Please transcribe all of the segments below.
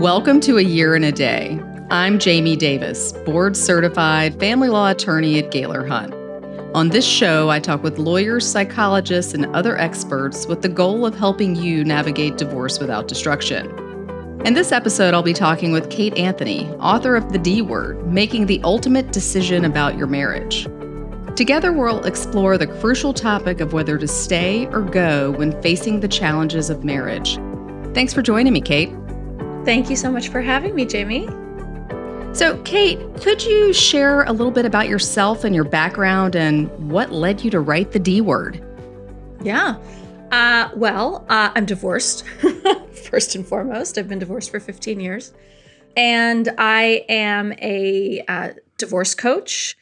Welcome to A Year in a Day. I'm Jaime Davis, board certified family law attorney at Gailor Hunt. On this show, I talk with lawyers, psychologists, and other experts with the goal of helping you navigate divorce without destruction. In this episode, I'll be talking with Kate Anthony, author of The D Word Making the Ultimate Decision About Your Marriage. Together, we'll explore the crucial topic of whether to stay or go when facing the challenges of marriage. Thanks for joining me, Kate. Thank you so much for having me, Jaime. So, Kate, could you share a little bit about yourself and your background and what led you to write the D word? Yeah. Uh, well, uh, I'm divorced, first and foremost. I've been divorced for 15 years. And I am a uh, divorce coach.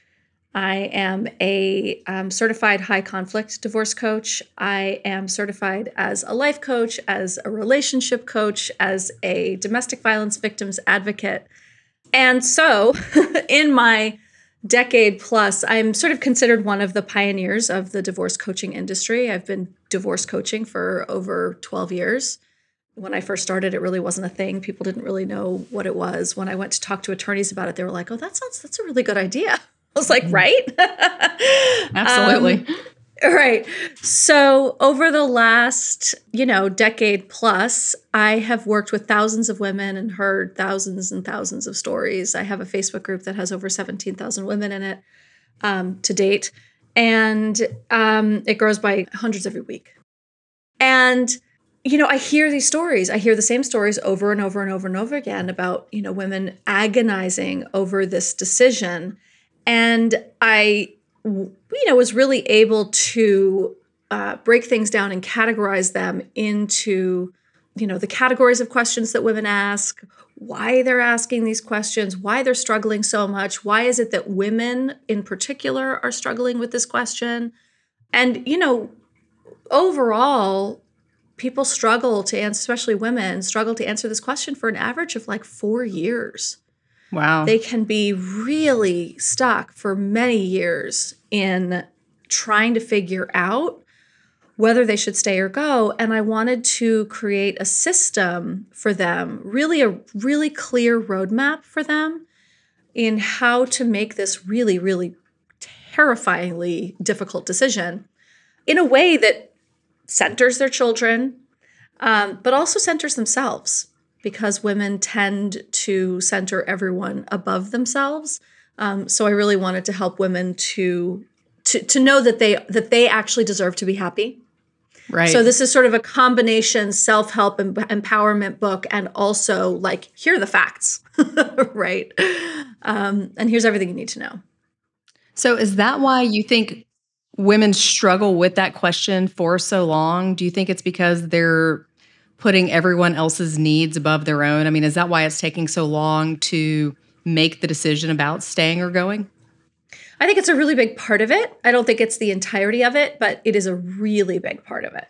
I am a um, certified high conflict divorce coach. I am certified as a life coach, as a relationship coach, as a domestic violence victims advocate. And so, in my decade plus, I'm sort of considered one of the pioneers of the divorce coaching industry. I've been divorce coaching for over 12 years. When I first started, it really wasn't a thing. People didn't really know what it was. When I went to talk to attorneys about it, they were like, "Oh, that sounds that's a really good idea." Was like, mm. right? Absolutely. Um, right. So, over the last, you know, decade plus, I have worked with thousands of women and heard thousands and thousands of stories. I have a Facebook group that has over 17,000 women in it um, to date, and um, it grows by hundreds every week. And you know, I hear these stories. I hear the same stories over and over and over and over again about, you know, women agonizing over this decision and I, you know, was really able to uh, break things down and categorize them into, you know, the categories of questions that women ask, why they're asking these questions, why they're struggling so much, why is it that women in particular are struggling with this question, and you know, overall, people struggle to answer, especially women, struggle to answer this question for an average of like four years. Wow. They can be really stuck for many years in trying to figure out whether they should stay or go. And I wanted to create a system for them, really a really clear roadmap for them in how to make this really, really terrifyingly difficult decision in a way that centers their children, um, but also centers themselves because women tend to center everyone above themselves. Um, so I really wanted to help women to, to to know that they that they actually deserve to be happy. Right. So this is sort of a combination self-help and empowerment book and also like here are the facts. right. Um, and here's everything you need to know. So is that why you think women struggle with that question for so long? Do you think it's because they're putting everyone else's needs above their own? I mean, is that why it's taking so long to make the decision about staying or going? I think it's a really big part of it. I don't think it's the entirety of it, but it is a really big part of it.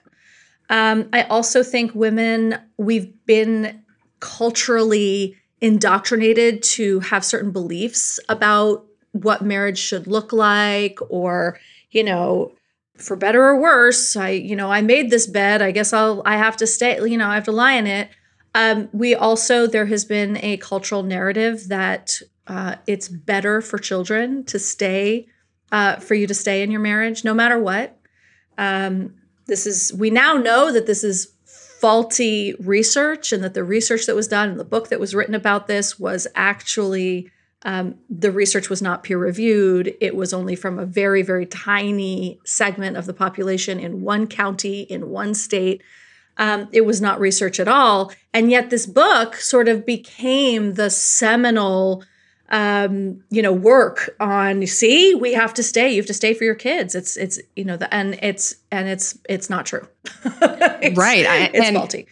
Um, I also think women, we've been culturally indoctrinated to have certain beliefs about what marriage should look like or, you know, for better or worse, I, you know, I made this bed. I guess I'll, I have to stay, you know, I have to lie in it. Um, we also, there has been a cultural narrative that uh, it's better for children to stay, uh, for you to stay in your marriage, no matter what. Um, this is, we now know that this is faulty research and that the research that was done and the book that was written about this was actually um, the research was not peer reviewed. It was only from a very, very tiny segment of the population in one county, in one state. Um, it was not research at all. And yet, this book sort of became the seminal, um, you know, work on. See, we have to stay. You have to stay for your kids. It's, it's, you know, the, and it's, and it's, it's not true. it's, right. I, it's faulty.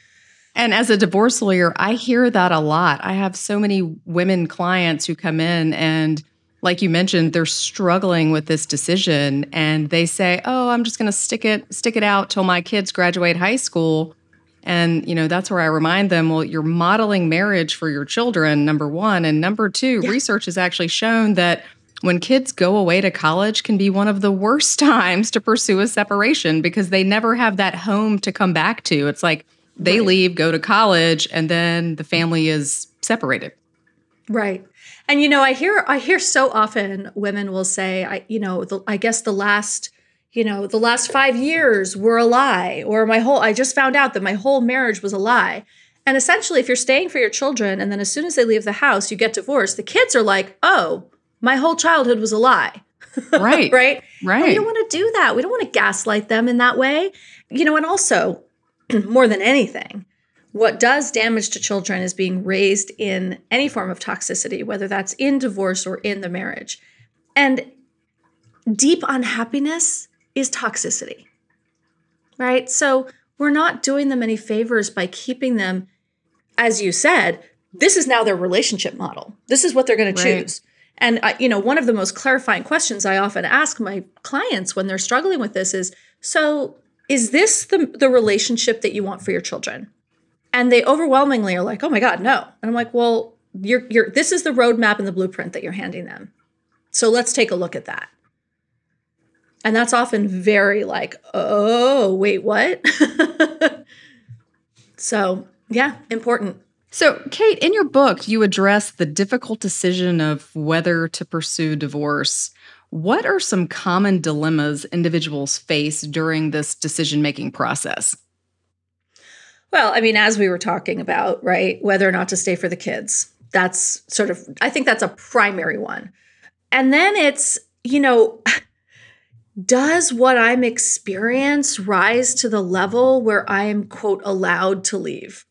And as a divorce lawyer, I hear that a lot. I have so many women clients who come in and like you mentioned, they're struggling with this decision and they say, "Oh, I'm just going to stick it stick it out till my kids graduate high school." And you know, that's where I remind them, well, you're modeling marriage for your children, number 1, and number 2, yeah. research has actually shown that when kids go away to college can be one of the worst times to pursue a separation because they never have that home to come back to. It's like they Right. leave, go to college, and then the family is separated. Right. And you know, I hear I hear so often women will say, I you know, the, I guess the last you know, the last 5 years were a lie or my whole I just found out that my whole marriage was a lie. And essentially if you're staying for your children and then as soon as they leave the house you get divorced, the kids are like, "Oh, my whole childhood was a lie." Right. right? And we don't want to do that. We don't want to gaslight them in that way. You know, and also, more than anything, what does damage to children is being raised in any form of toxicity, whether that's in divorce or in the marriage. And deep unhappiness is toxicity, right? So we're not doing them any favors by keeping them, as you said, this is now their relationship model. This is what they're going to choose. And I, you know, one of the most clarifying questions I often ask my clients when they're struggling with this is, so is this the the relationship that you want for your children? And they overwhelmingly are like, "Oh my god, no." And I'm like, "Well, you're you're this is the roadmap and the blueprint that you're handing them. So let's take a look at that." And that's often very like, "Oh, wait, what?" so, yeah, important. So, Kate, in your book, you address the difficult decision of whether to pursue divorce. What are some common dilemmas individuals face during this decision making process? Well, I mean, as we were talking about, right, whether or not to stay for the kids, that's sort of, I think that's a primary one. And then it's, you know, does what I'm experience rise to the level where I am, quote, allowed to leave?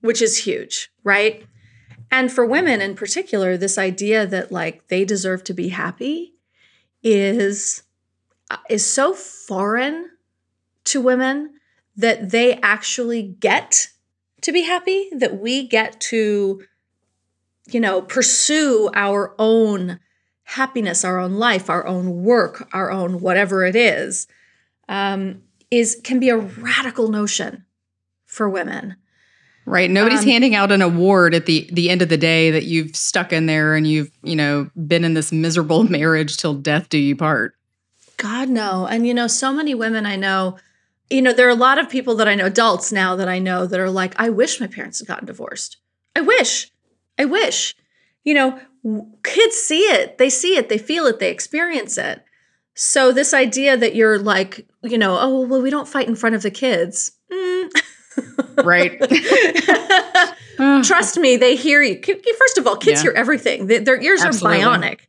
Which is huge, right? And for women in particular, this idea that like they deserve to be happy is uh, is so foreign to women that they actually get to be happy, that we get to, you know, pursue our own happiness, our own life, our own work, our own whatever it is, um, is can be a radical notion for women. Right. Nobody's Um, handing out an award at the the end of the day that you've stuck in there and you've, you know, been in this miserable marriage till death do you part. God no. And you know, so many women I know, you know, there are a lot of people that I know, adults now that I know that are like, I wish my parents had gotten divorced. I wish. I wish. You know, kids see it. They see it, they feel it, they experience it. So this idea that you're like, you know, oh well, we don't fight in front of the kids. Mm. Right. Trust me, they hear you. First of all, kids Yeah. hear everything. Their ears Absolutely. are bionic,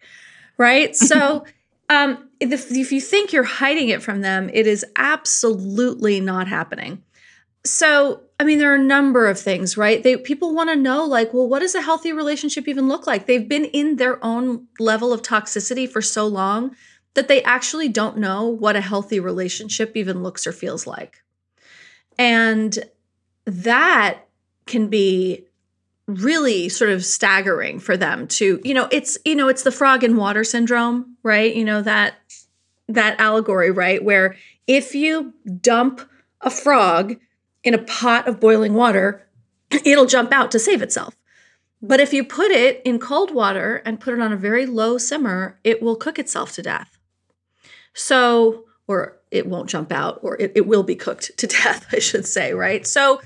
right? So, um, if, if you think you're hiding it from them, it is absolutely not happening. So, I mean, there are a number of things, right? They people want to know, like, well, what does a healthy relationship even look like? They've been in their own level of toxicity for so long that they actually don't know what a healthy relationship even looks or feels like. And that can be really sort of staggering for them to you know it's you know it's the frog in water syndrome right? You know that that allegory right? Where if you dump a frog in a pot of boiling water it'll jump out to save itself. But if you put it in cold water and put it on a very low simmer it will cook itself to death. So or it won't jump out or it, it will be cooked to death i should say right? So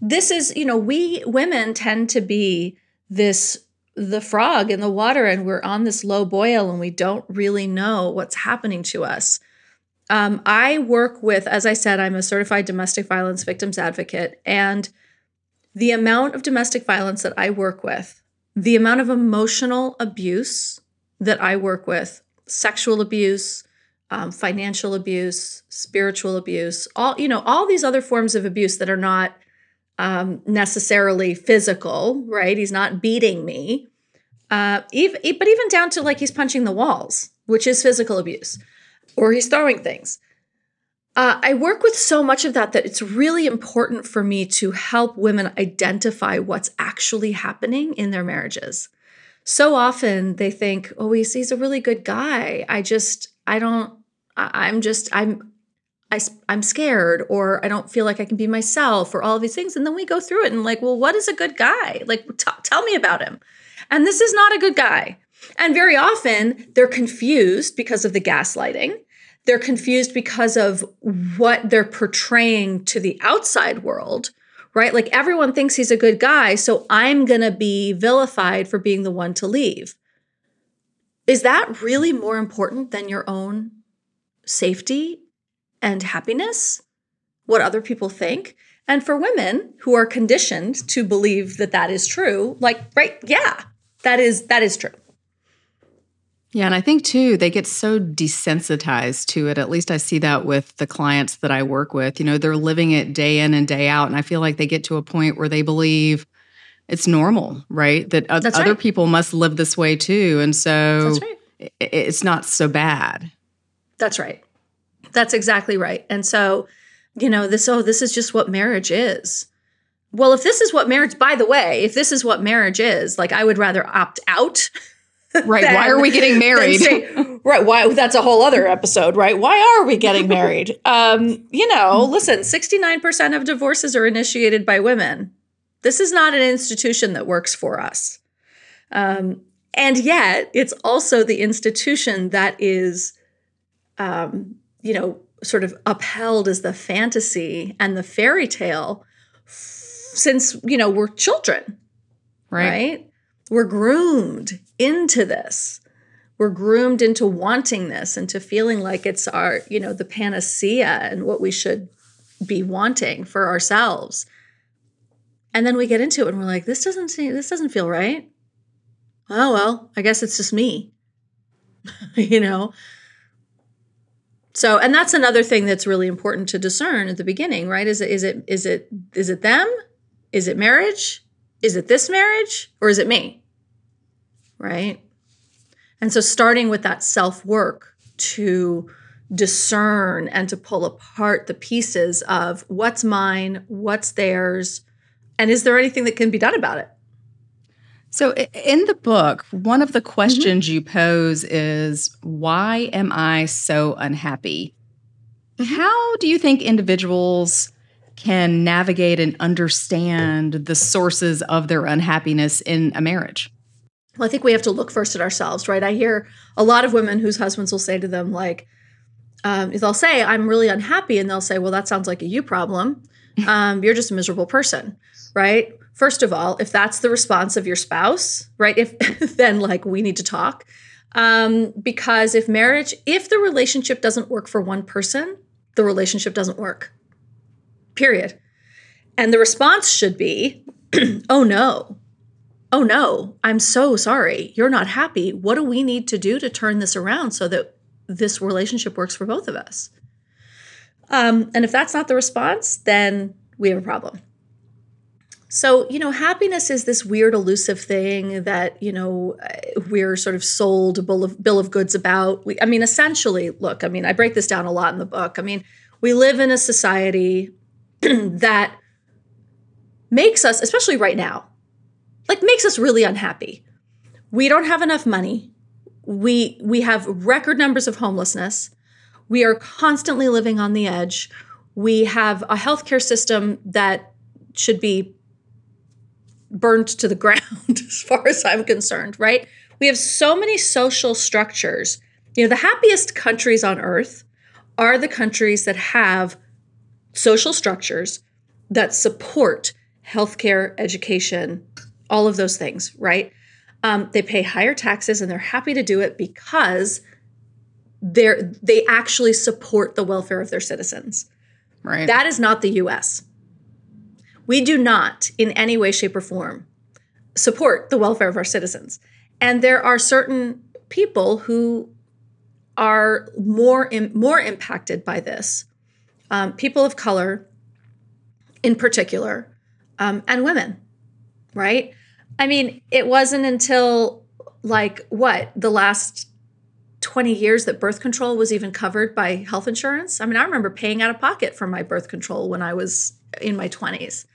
this is you know we women tend to be this the frog in the water and we're on this low boil and we don't really know what's happening to us. Um, i work with as i said i'm a certified domestic violence victims advocate and the amount of domestic violence that i work with the amount of emotional abuse that i work with sexual abuse um, financial abuse spiritual abuse all you know all these other forms of abuse that are not um, necessarily physical, right? He's not beating me. Uh, even, but even down to like he's punching the walls, which is physical abuse, or he's throwing things. Uh, I work with so much of that that it's really important for me to help women identify what's actually happening in their marriages. So often they think, oh, he's, he's a really good guy. I just, I don't, I- I'm just, I'm, I, am scared or I don't feel like I can be myself or all of these things. And then we go through it and like, well, what is a good guy? Like, t- tell me about him. And this is not a good guy. And very often they're confused because of the gaslighting. They're confused because of what they're portraying to the outside world right? Like everyone thinks he's a good guy, so I'm going to be vilified for being the one to leave. Is that really more important than your own safety and happiness? What other people think? And for women who are conditioned to believe that that is true, like right, yeah, that is that is true. Yeah, and I think too, they get so desensitized to it. At least I see that with the clients that I work with. You know, they're living it day in and day out. And I feel like they get to a point where they believe it's normal, right? That That's other right. people must live this way too. And so right. it's not so bad. That's right. That's exactly right. And so, you know, this, oh, this is just what marriage is. Well, if this is what marriage, by the way, if this is what marriage is, like I would rather opt out Right. why are we getting married? Say, right. Why? That's a whole other episode, right? Why are we getting married? Um, you know, listen, 69% of divorces are initiated by women. This is not an institution that works for us. Um, and yet, it's also the institution that is, um, you know, sort of upheld as the fantasy and the fairy tale f- since, you know, we're children. right? right? We're groomed into this. We're groomed into wanting this, into feeling like it's our, you know, the panacea and what we should be wanting for ourselves. And then we get into it and we're like, this doesn't seem, this doesn't feel right. Oh well, I guess it's just me. you know? So, and that's another thing that's really important to discern at the beginning, right? Is it is it is it is it them? Is it marriage? Is it this marriage or is it me? right? And so starting with that self work to discern and to pull apart the pieces of what's mine, what's theirs, and is there anything that can be done about it? So, in the book, one of the questions mm-hmm. you pose is why am I so unhappy? Mm-hmm. How do you think individuals can navigate and understand the sources of their unhappiness in a marriage? Well, I think we have to look first at ourselves, right? I hear a lot of women whose husbands will say to them, like, um, they'll say, I'm really unhappy. And they'll say, Well, that sounds like a you problem. Um, you're just a miserable person, right? First of all, if that's the response of your spouse, right? If then like we need to talk. Um, because if marriage, if the relationship doesn't work for one person, the relationship doesn't work. Period. And the response should be, oh no, oh no, I'm so sorry. You're not happy. What do we need to do to turn this around so that this relationship works for both of us? Um, and if that's not the response, then we have a problem. So, you know, happiness is this weird, elusive thing that, you know, we're sort of sold a bill of, bill of goods about. We, I mean, essentially, look, I mean, I break this down a lot in the book. I mean, we live in a society that makes us, especially right now, like makes us really unhappy. We don't have enough money. We we have record numbers of homelessness. We are constantly living on the edge. We have a healthcare system that should be burned to the ground as far as I'm concerned, right? We have so many social structures. You know, the happiest countries on earth are the countries that have social structures that support healthcare, education, all of those things, right? Um, they pay higher taxes and they're happy to do it because they're they actually support the welfare of their citizens. Right. That is not the US. We do not in any way shape or form support the welfare of our citizens. And there are certain people who are more Im- more impacted by this. Um, people of color in particular um, and women, right? I mean, it wasn't until like what, the last 20 years that birth control was even covered by health insurance. I mean, I remember paying out of pocket for my birth control when I was in my 20s.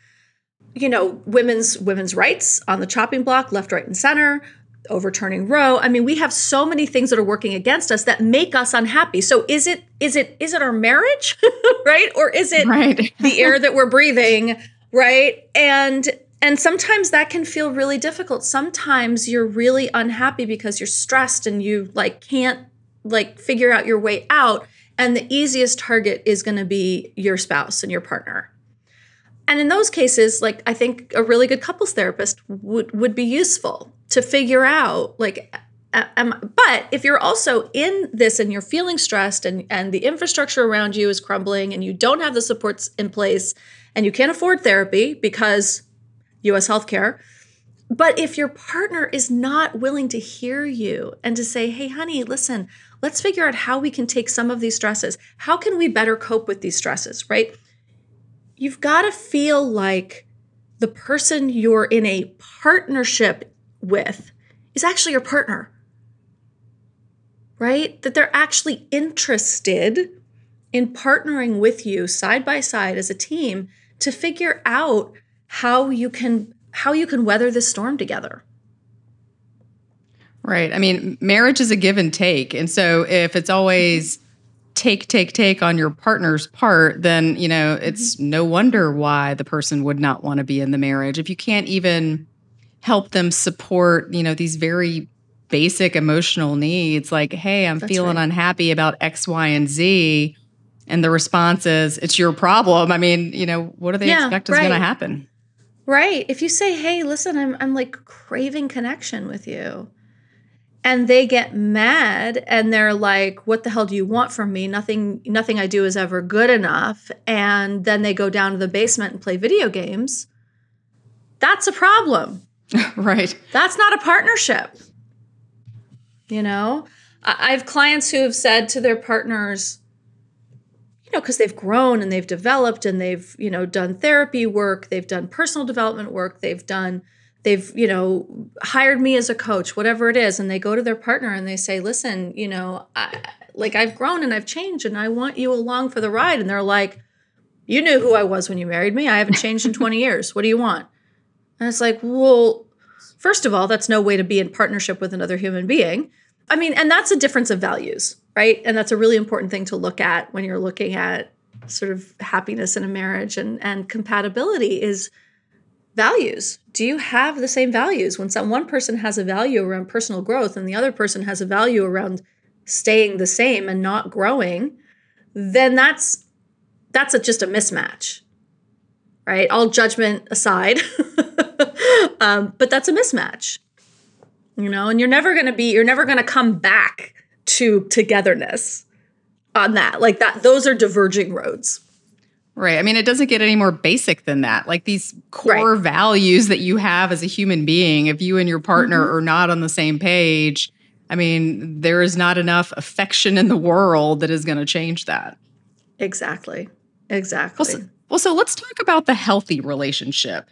You know, women's women's rights on the chopping block, left, right, and center, overturning Roe. I mean, we have so many things that are working against us that make us unhappy. So is it is it is it our marriage, right? Or is it right. the air that we're breathing, right? And and sometimes that can feel really difficult sometimes you're really unhappy because you're stressed and you like can't like figure out your way out and the easiest target is going to be your spouse and your partner and in those cases, like I think a really good couples therapist would would be useful to figure out like but if you're also in this and you're feeling stressed and, and the infrastructure around you is crumbling and you don't have the supports in place and you can't afford therapy because US healthcare, but if your partner is not willing to hear you and to say, hey, honey, listen, let's figure out how we can take some of these stresses. How can we better cope with these stresses, right? You've got to feel like the person you're in a partnership with is actually your partner right? That they're actually interested in partnering with you side by side as a team to figure out how you can how you can weather this storm together. Right. I mean, marriage is a give and take. And so if it's always take take take on your partner's part, then, you know, it's mm-hmm. no wonder why the person would not want to be in the marriage. If you can't even help them support, you know, these very basic emotional needs like, hey, I'm That's feeling right. unhappy about X, Y, and Z. And the response is, it's your problem. I mean, you know, what do they yeah, expect is right. going to happen? Right. If you say, hey, listen, I'm, I'm like craving connection with you. And they get mad and they're like, what the hell do you want from me? Nothing, nothing I do is ever good enough. And then they go down to the basement and play video games. That's a problem. right. That's not a partnership. You know, I have clients who have said to their partners, you know, because they've grown and they've developed and they've, you know, done therapy work, they've done personal development work, they've done, they've, you know, hired me as a coach, whatever it is. And they go to their partner and they say, listen, you know, I, like I've grown and I've changed and I want you along for the ride. And they're like, you knew who I was when you married me. I haven't changed in 20 years. What do you want? And it's like, well, First of all, that's no way to be in partnership with another human being. I mean, and that's a difference of values, right? And that's a really important thing to look at when you're looking at sort of happiness in a marriage and, and compatibility is values. Do you have the same values? When some one person has a value around personal growth and the other person has a value around staying the same and not growing, then that's that's a, just a mismatch. Right? All judgment aside. um, but that's a mismatch you know and you're never going to be you're never going to come back to togetherness on that like that those are diverging roads right i mean it doesn't get any more basic than that like these core right. values that you have as a human being if you and your partner mm-hmm. are not on the same page i mean there is not enough affection in the world that is going to change that exactly exactly well so, well so let's talk about the healthy relationship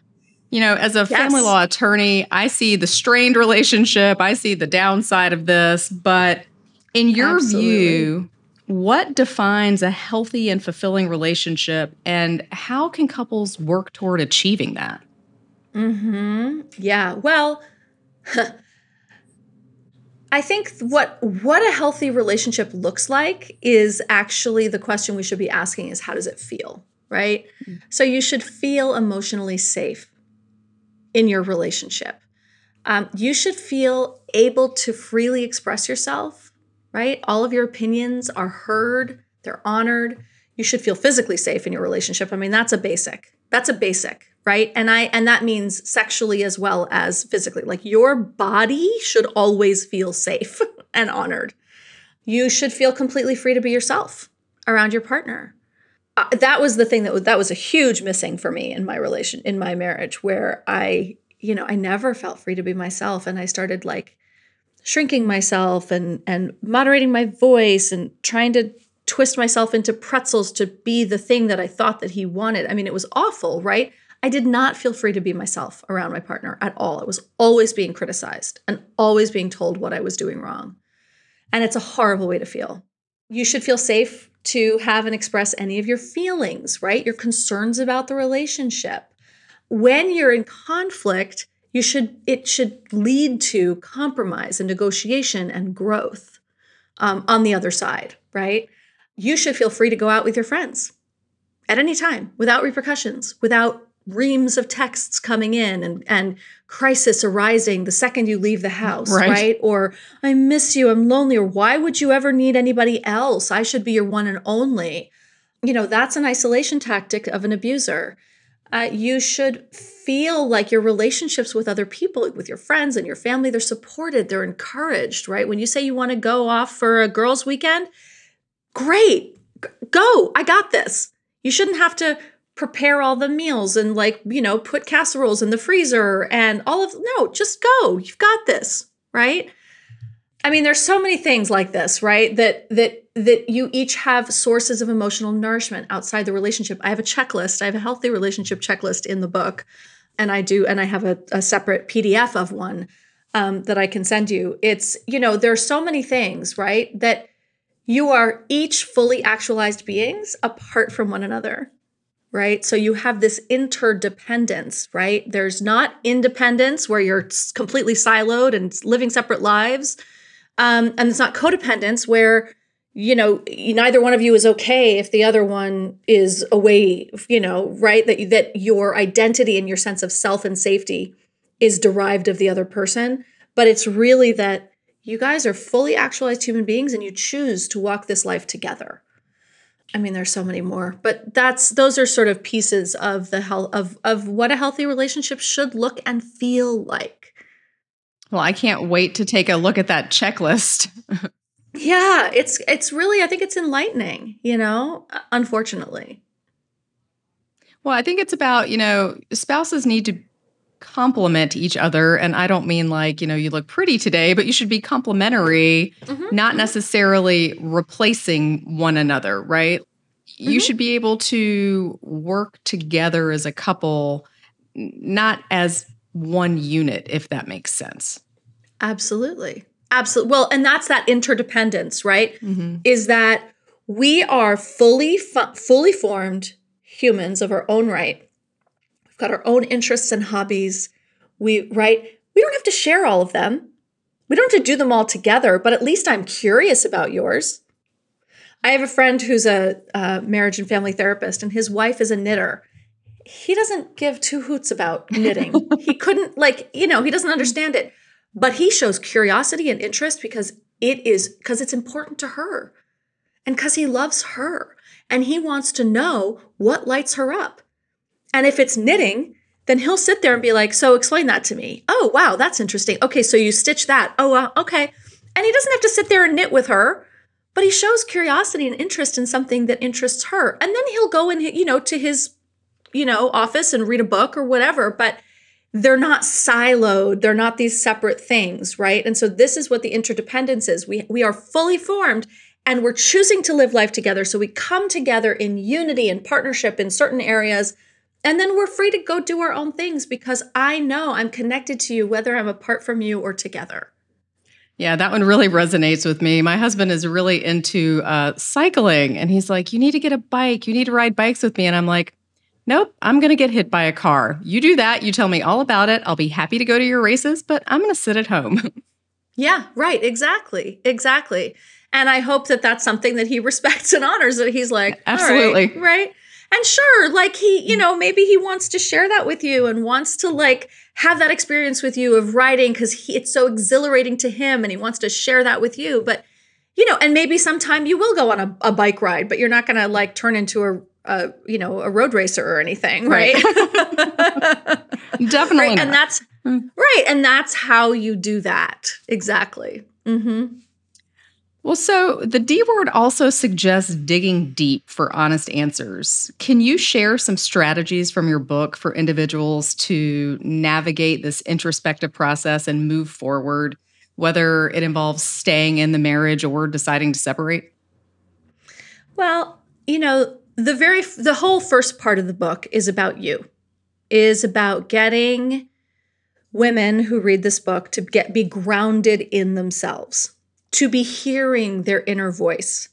you know, as a yes. family law attorney, I see the strained relationship, I see the downside of this, but in your Absolutely. view, what defines a healthy and fulfilling relationship and how can couples work toward achieving that? Mhm. Yeah. Well, I think what what a healthy relationship looks like is actually the question we should be asking is how does it feel, right? Mm-hmm. So you should feel emotionally safe in your relationship. Um, you should feel able to freely express yourself, right? All of your opinions are heard, they're honored. You should feel physically safe in your relationship. I mean, that's a basic. That's a basic, right? And I and that means sexually as well as physically. Like your body should always feel safe and honored. You should feel completely free to be yourself around your partner uh, that was the thing that was, that was a huge missing for me in my relation in my marriage where I you know I never felt free to be myself and I started like shrinking myself and and moderating my voice and trying to twist myself into pretzels to be the thing that I thought that he wanted. I mean it was awful, right? I did not feel free to be myself around my partner at all. I was always being criticized and always being told what I was doing wrong. And it's a horrible way to feel. You should feel safe to have and express any of your feelings, right? Your concerns about the relationship. When you're in conflict, you should it should lead to compromise and negotiation and growth um, on the other side, right? You should feel free to go out with your friends at any time without repercussions, without reams of texts coming in and, and crisis arising the second you leave the house, right. right. Or I miss you, I'm lonely, or why would you ever need anybody else? I should be your one and only. You know, that's an isolation tactic of an abuser. Uh, you should feel like your relationships with other people, with your friends and your family, they're supported, they're encouraged, right? When you say you want to go off for a girls' weekend, great, go, I got this. You shouldn't have to prepare all the meals and like, you know, put casseroles in the freezer and all of no, just go. You've got this, right? I mean, there's so many things like this, right? That that that you each have sources of emotional nourishment outside the relationship. I have a checklist. I have a healthy relationship checklist in the book, and I do, and I have a, a separate PDF of one um, that I can send you. It's you know, there's so many things, right? That you are each fully actualized beings apart from one another right? So you have this interdependence, right? There's not independence where you're completely siloed and living separate lives. Um, and it's not codependence where, you know, neither one of you is okay if the other one is away, you know, right? That, that your identity and your sense of self and safety is derived of the other person. But it's really that you guys are fully actualized human beings and you choose to walk this life together I mean, there's so many more, but that's those are sort of pieces of the health of of what a healthy relationship should look and feel like. Well, I can't wait to take a look at that checklist. yeah, it's it's really I think it's enlightening, you know, unfortunately. Well, I think it's about, you know, spouses need to complement each other and I don't mean like, you know, you look pretty today, but you should be complementary, mm-hmm. not necessarily replacing one another, right? Mm-hmm. You should be able to work together as a couple not as one unit if that makes sense. Absolutely. Absolutely. Well, and that's that interdependence, right? Mm-hmm. Is that we are fully fu- fully formed humans of our own right We've got our own interests and hobbies. We, right? We don't have to share all of them. We don't have to do them all together, but at least I'm curious about yours. I have a friend who's a, a marriage and family therapist, and his wife is a knitter. He doesn't give two hoots about knitting. he couldn't, like, you know, he doesn't understand it, but he shows curiosity and interest because it is, because it's important to her and because he loves her and he wants to know what lights her up. And if it's knitting, then he'll sit there and be like, So explain that to me. Oh, wow, that's interesting. Okay, so you stitch that. Oh, well, okay. And he doesn't have to sit there and knit with her, but he shows curiosity and interest in something that interests her. And then he'll go in, you know, to his, you know, office and read a book or whatever. But they're not siloed. They're not these separate things, right? And so this is what the interdependence is. We we are fully formed and we're choosing to live life together. So we come together in unity and partnership in certain areas and then we're free to go do our own things because I know I'm connected to you, whether I'm apart from you or together. Yeah, that one really resonates with me. My husband is really into uh, cycling, and he's like, You need to get a bike. You need to ride bikes with me. And I'm like, Nope, I'm going to get hit by a car. You do that. You tell me all about it. I'll be happy to go to your races, but I'm going to sit at home. yeah, right. Exactly. Exactly. And I hope that that's something that he respects and honors that he's like, Absolutely. right? And sure, like he, you know, maybe he wants to share that with you and wants to like have that experience with you of writing because it's so exhilarating to him and he wants to share that with you. But, you know, and maybe sometime you will go on a, a bike ride, but you're not going to like turn into a, a, you know, a road racer or anything, right? right. Definitely. Right? And that's mm. right. And that's how you do that. Exactly. Mm-hmm. Well, so the D word also suggests digging deep for honest answers. Can you share some strategies from your book for individuals to navigate this introspective process and move forward, whether it involves staying in the marriage or deciding to separate? Well, you know, the very the whole first part of the book is about you. Is about getting women who read this book to get be grounded in themselves to be hearing their inner voice,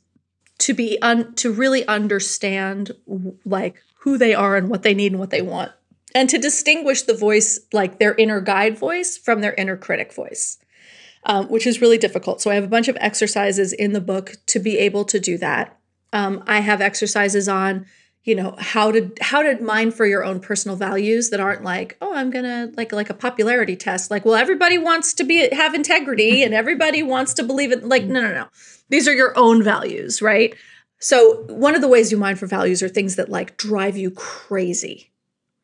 to be un- to really understand like who they are and what they need and what they want, and to distinguish the voice like their inner guide voice from their inner critic voice. Um, which is really difficult. So I have a bunch of exercises in the book to be able to do that. Um, I have exercises on you know how to how to mine for your own personal values that aren't like oh i'm gonna like like a popularity test like well everybody wants to be have integrity and everybody wants to believe it like no no no these are your own values right so one of the ways you mine for values are things that like drive you crazy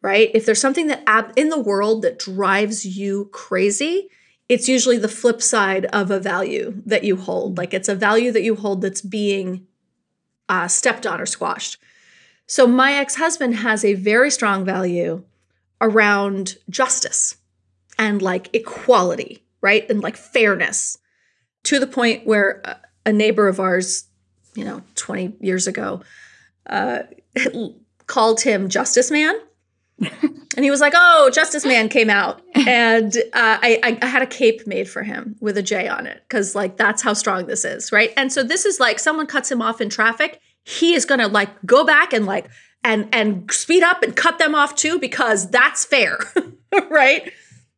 right? If there's something that ab- in the world that drives you crazy, it's usually the flip side of a value that you hold. Like it's a value that you hold that's being uh, stepped on or squashed. So my ex husband has a very strong value around justice and like equality, right? And like fairness to the point where a neighbor of ours, you know, 20 years ago, uh, called him Justice Man. And he was like, "Oh, Justice Man came out," and uh, I, I had a cape made for him with a J on it because, like, that's how strong this is, right? And so this is like someone cuts him off in traffic, he is to like go back and like and and speed up and cut them off too because that's fair, right?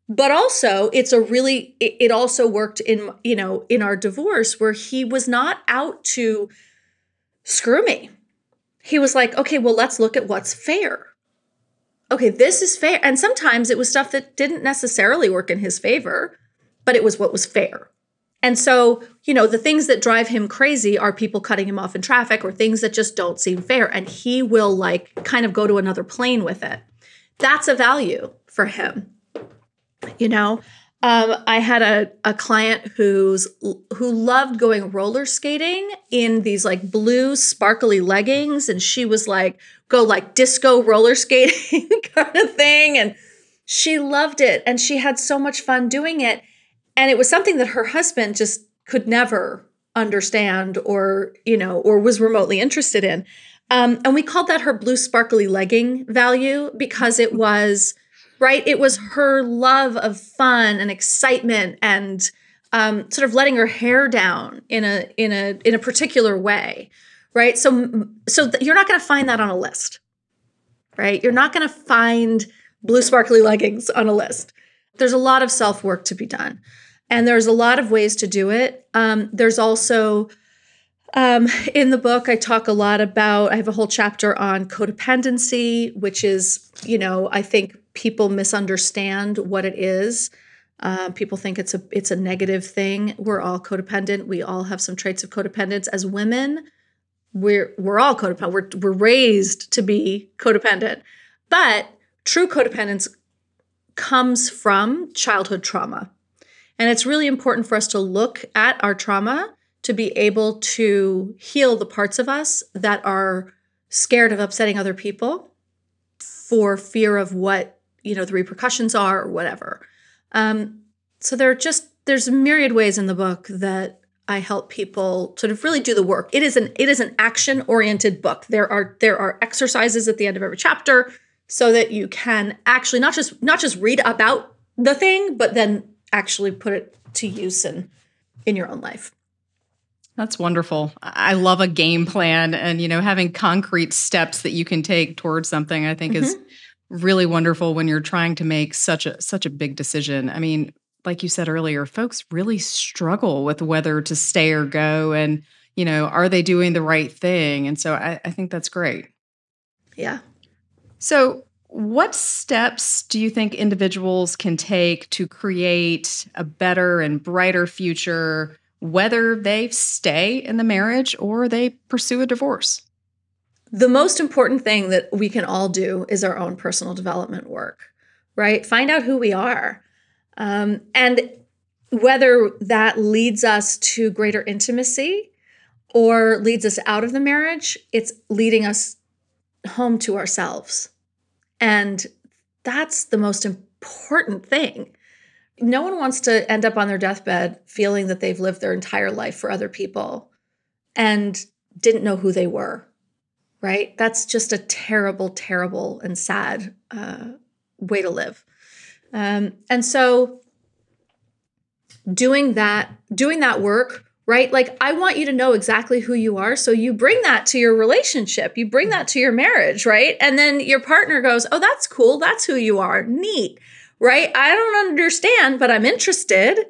But also, it's a really it, it also worked in you know in our divorce where he was not out to screw me. He was like, okay, well, let's look at what's fair okay, this is fair. And sometimes it was stuff that didn't necessarily work in his favor, but it was what was fair. And so, you know, the things that drive him crazy are people cutting him off in traffic or things that just don't seem fair. And he will like kind of go to another plane with it. That's a value for him. You know, um, I had a, a client who's who loved going roller skating in these like blue sparkly leggings, and she was like go like disco roller skating kind of thing, and she loved it, and she had so much fun doing it, and it was something that her husband just could never understand or you know or was remotely interested in, um, and we called that her blue sparkly legging value because it was right? It was her love of fun and excitement and um, sort of letting her hair down in a in a in a particular way, right? So so th- you're not going to find that on a list, right? You're not going to find blue sparkly leggings on a list. There's a lot of self work to be done, and there's a lot of ways to do it. Um, there's also um, in the book, I talk a lot about, I have a whole chapter on codependency, which is, you know, I think people misunderstand what it is. Uh, people think it's a it's a negative thing. We're all codependent. We all have some traits of codependence. As women, we're we're all codependent. We're we're raised to be codependent, but true codependence comes from childhood trauma, and it's really important for us to look at our trauma to be able to heal the parts of us that are scared of upsetting other people for fear of what you know the repercussions are or whatever um, so there are just there's myriad ways in the book that i help people sort of really do the work it is an it is an action oriented book there are there are exercises at the end of every chapter so that you can actually not just not just read about the thing but then actually put it to use in in your own life that's wonderful. I love a game plan and you know having concrete steps that you can take towards something I think mm-hmm. is really wonderful when you're trying to make such a such a big decision. I mean, like you said earlier, folks really struggle with whether to stay or go and, you know, are they doing the right thing? And so I, I think that's great. Yeah. So what steps do you think individuals can take to create a better and brighter future, whether they stay in the marriage or they pursue a divorce? The most important thing that we can all do is our own personal development work, right? Find out who we are. Um, and whether that leads us to greater intimacy or leads us out of the marriage, it's leading us home to ourselves. And that's the most important thing. No one wants to end up on their deathbed feeling that they've lived their entire life for other people and didn't know who they were right? That's just a terrible, terrible, and sad uh, way to live. Um, and so, doing that, doing that work, right? Like, I want you to know exactly who you are. So, you bring that to your relationship, you bring that to your marriage, right? And then your partner goes, Oh, that's cool. That's who you are. Neat, right? I don't understand, but I'm interested,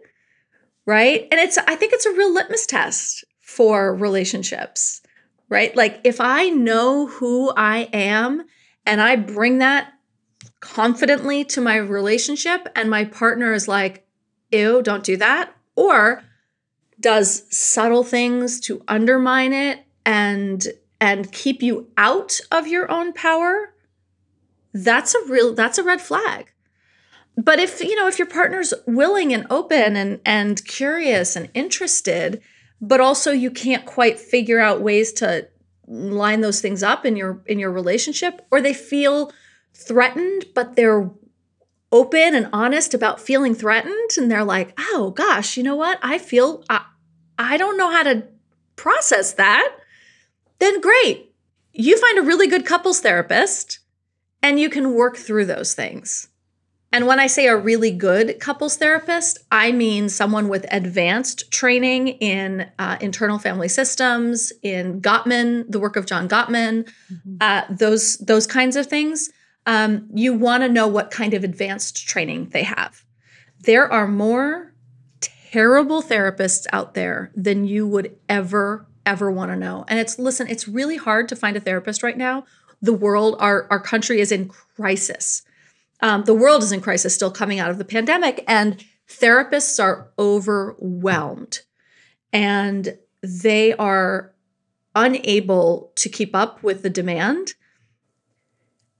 right? And it's, I think it's a real litmus test for relationships right? Like if I know who I am and I bring that confidently to my relationship and my partner is like, ew, don't do that, or does subtle things to undermine it and and keep you out of your own power, that's a real that's a red flag. But if, you know, if your partner's willing and open and and curious and interested, but also you can't quite figure out ways to line those things up in your in your relationship or they feel threatened but they're open and honest about feeling threatened and they're like oh gosh you know what? I feel i, I don't know how to process that. Then great. You find a really good couples therapist and you can work through those things and when I say a really good couples therapist, I mean someone with advanced training in uh, internal family systems, in Gottman, the work of John Gottman, mm-hmm. uh, those those kinds of things. Um, you want to know what kind of advanced training they have. There are more terrible therapists out there than you would ever ever want to know. And it's listen, it's really hard to find a therapist right now. The world, our our country is in crisis um, the world is in crisis, still coming out of the pandemic, and therapists are overwhelmed and they are unable to keep up with the demand.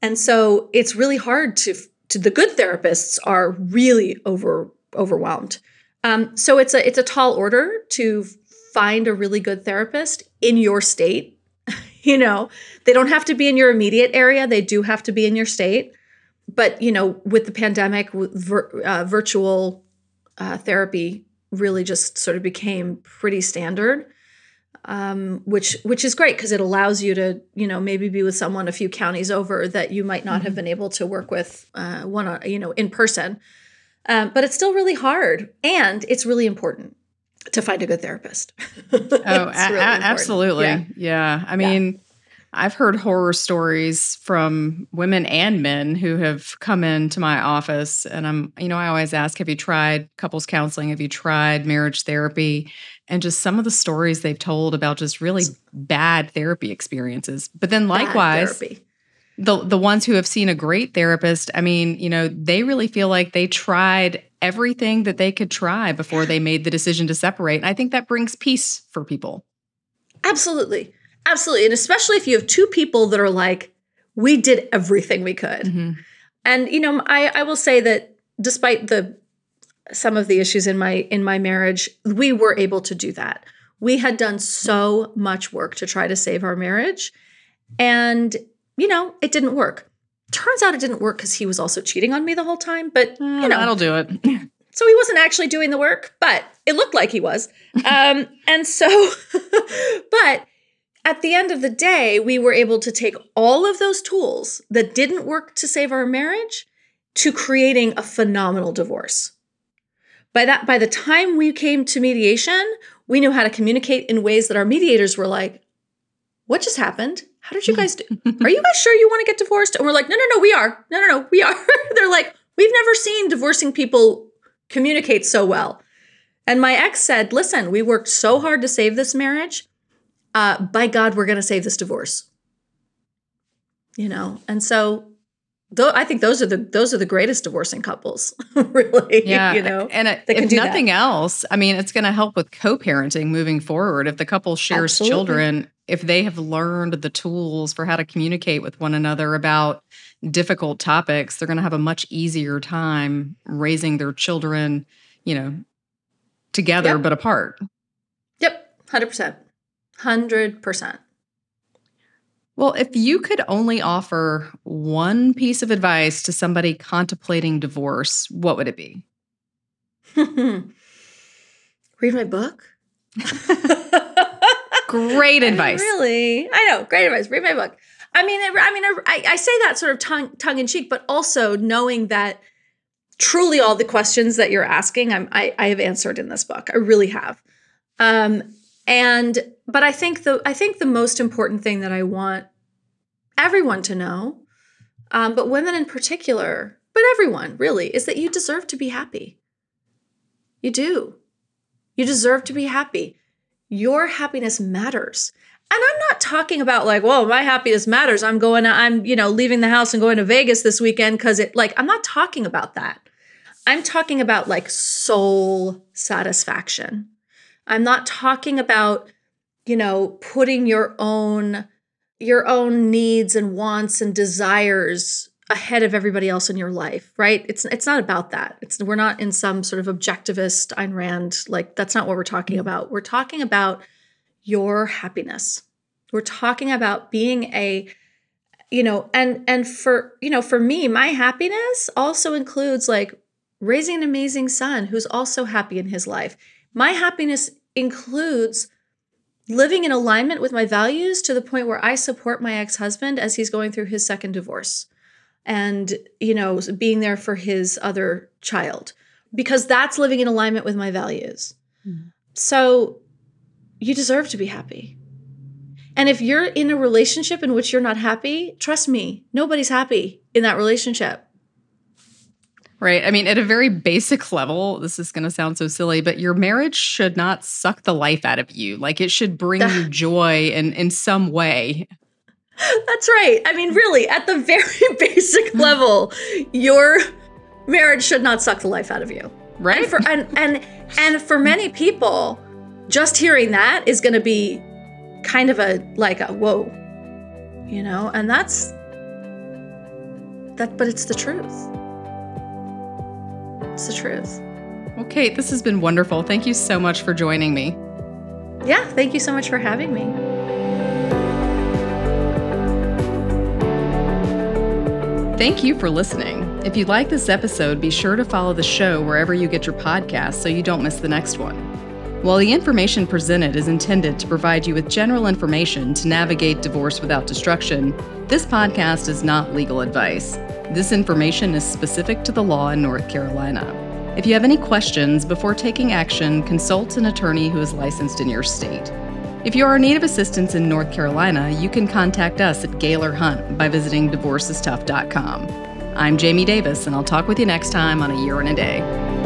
And so it's really hard to, to the good therapists are really over overwhelmed. Um, so it's a it's a tall order to find a really good therapist in your state. you know, they don't have to be in your immediate area; they do have to be in your state but you know, with the pandemic, vir- uh, virtual uh, therapy really just sort of became pretty standard, um, which which is great because it allows you to you know maybe be with someone a few counties over that you might not mm-hmm. have been able to work with uh, one on you know in person. Um, but it's still really hard, and it's really important to find a good therapist. oh, a- absolutely, yeah. yeah. I mean. Yeah I've heard horror stories from women and men who have come into my office. And I'm, you know, I always ask, have you tried couples counseling? Have you tried marriage therapy? And just some of the stories they've told about just really bad therapy experiences. But then likewise, the the ones who have seen a great therapist, I mean, you know, they really feel like they tried everything that they could try before they made the decision to separate. And I think that brings peace for people. Absolutely. Absolutely. And especially if you have two people that are like, we did everything we could. Mm-hmm. And, you know, I, I will say that despite the some of the issues in my in my marriage, we were able to do that. We had done so much work to try to save our marriage. And, you know, it didn't work. Turns out it didn't work because he was also cheating on me the whole time. But you know, that'll do it. so he wasn't actually doing the work, but it looked like he was. Um, and so, but at the end of the day, we were able to take all of those tools that didn't work to save our marriage to creating a phenomenal divorce. By that by the time we came to mediation, we knew how to communicate in ways that our mediators were like, "What just happened? How did you guys do? Are you guys sure you want to get divorced?" And we're like, "No, no, no, we are. No, no, no, we are." They're like, "We've never seen divorcing people communicate so well." And my ex said, "Listen, we worked so hard to save this marriage uh, by God, we're going to save this divorce. You know, and so though I think those are the those are the greatest divorcing couples, really. Yeah, you know, and it, if nothing that. else, I mean, it's going to help with co-parenting moving forward. If the couple shares Absolutely. children, if they have learned the tools for how to communicate with one another about difficult topics, they're going to have a much easier time raising their children. You know, together yep. but apart. Yep, hundred percent. 100%. Well, if you could only offer one piece of advice to somebody contemplating divorce, what would it be? Read my book. great advice. I mean, really, I know. Great advice. Read my book. I mean, I mean, I, I say that sort of tongue tongue in cheek, but also knowing that truly all the questions that you're asking, I'm, I, I have answered in this book. I really have. Um, and but I think the I think the most important thing that I want everyone to know, um, but women in particular, but everyone really, is that you deserve to be happy. You do. You deserve to be happy. Your happiness matters. And I'm not talking about like, whoa, my happiness matters. I'm going, to, I'm, you know, leaving the house and going to Vegas this weekend because it, like, I'm not talking about that. I'm talking about like soul satisfaction. I'm not talking about, you know, putting your own your own needs and wants and desires ahead of everybody else in your life, right? It's it's not about that. It's we're not in some sort of objectivist Ayn Rand like that's not what we're talking mm-hmm. about. We're talking about your happiness. We're talking about being a you know, and and for, you know, for me, my happiness also includes like raising an amazing son who's also happy in his life. My happiness includes living in alignment with my values to the point where I support my ex-husband as he's going through his second divorce and you know being there for his other child because that's living in alignment with my values. Mm. so you deserve to be happy. And if you're in a relationship in which you're not happy trust me nobody's happy in that relationship Right. I mean, at a very basic level, this is going to sound so silly, but your marriage should not suck the life out of you. Like it should bring you joy in in some way. That's right. I mean, really, at the very basic level, your marriage should not suck the life out of you. Right. And for, and, and, and for many people, just hearing that is going to be kind of a like a whoa, you know, and that's that, but it's the truth. It's the truth. Well, Kate, this has been wonderful. Thank you so much for joining me. Yeah, thank you so much for having me. Thank you for listening. If you like this episode, be sure to follow the show wherever you get your podcasts so you don't miss the next one. While the information presented is intended to provide you with general information to navigate divorce without destruction, this podcast is not legal advice. This information is specific to the law in North Carolina. If you have any questions before taking action, consult an attorney who is licensed in your state. If you are in need of assistance in North Carolina, you can contact us at Gailor Hunt by visiting divorceistough.com. I'm Jaime Davis, and I'll talk with you next time on A Year and a Day.